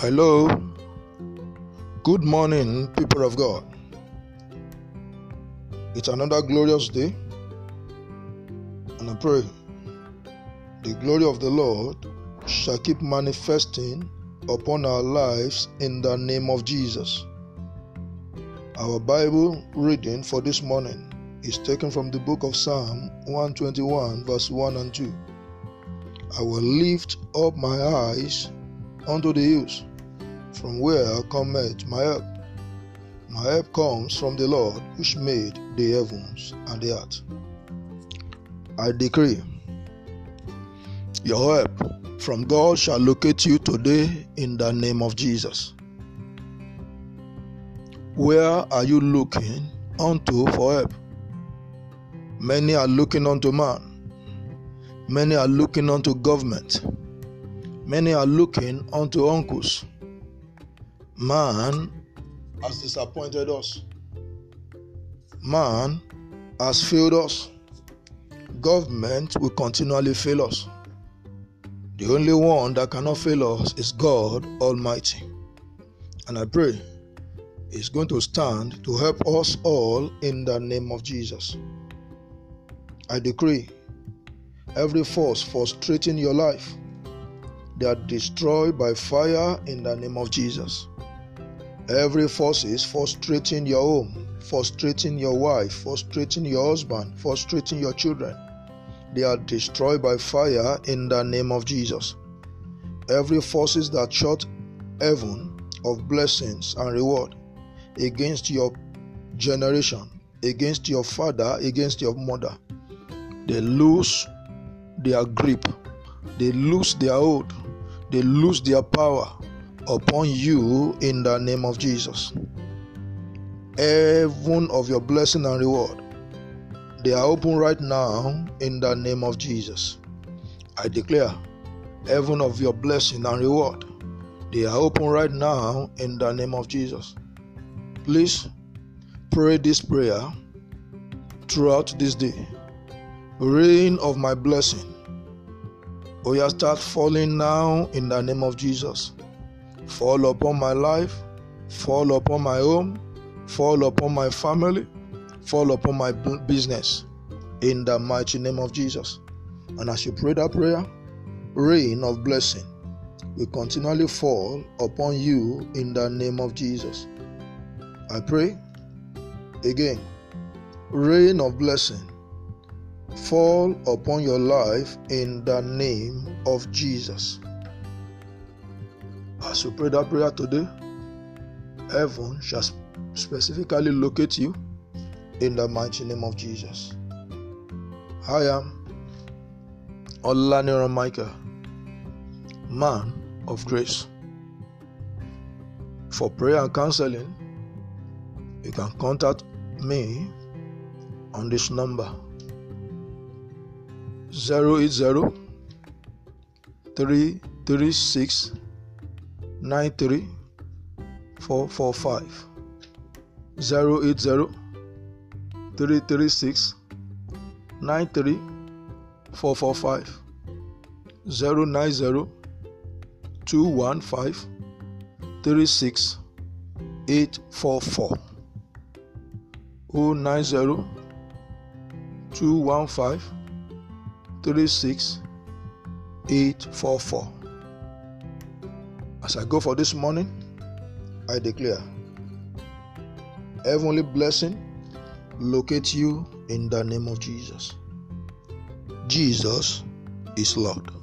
Hello. Good morning, people of God. It's another glorious day, and I pray the glory of the Lord shall keep manifesting upon our lives in the name of Jesus. Our Bible reading for this morning is taken from the book of Psalm 121, verse 1 and 2. I will lift up my eyes unto the hills, from where cometh my help. My help comes from the Lord which made the heavens and the earth. I decree your help from God shall locate you today in the name of Jesus. Where are you looking unto for help? Many are looking unto man. Many are looking unto government. Many are looking unto uncles. Man has disappointed us. Man has failed us. Government will continually fail us. The only one that cannot fail us is God Almighty. And I pray He's going to stand to help us all in the name of Jesus. I decree every force frustrating your life, they are destroyed by fire in the name of Jesus. Every force is frustrating your home, frustrating your wife, frustrating your husband, frustrating your children. They are destroyed by fire in the name of Jesus. Every forces that shut heaven of blessings and reward against your generation, against your father, against your mother, they lose their grip, they lose their hold, they lose their power upon you in the name of Jesus. Heaven of your blessing and reward, they are open right now in the name of Jesus. I declare, heaven of your blessing and reward, they are open right now in the name of Jesus. Please pray this prayer throughout this day. Rain of my blessing. Oh, yeah, start falling now in the name of Jesus. Fall upon my life, fall upon my home, fall upon my family, fall upon my business in the mighty name of Jesus. And as you pray that prayer, rain of blessing will continually fall upon you in the name of Jesus. I pray again, rain of blessing fall upon your life in the name of Jesus. As you pray that prayer today, heaven shall specifically locate you in the mighty name of Jesus. I am Olaniran Michael, man of grace. For prayer and counseling, you can contact me on this number 080 336 nine three four four five zero eight zero three three six nine three four four five zero nine zero two one five three six eight four four o nine zero two one five three six eight four four. As I go for this morning, I declare heavenly blessing locate you in the name of Jesus. Jesus is Lord.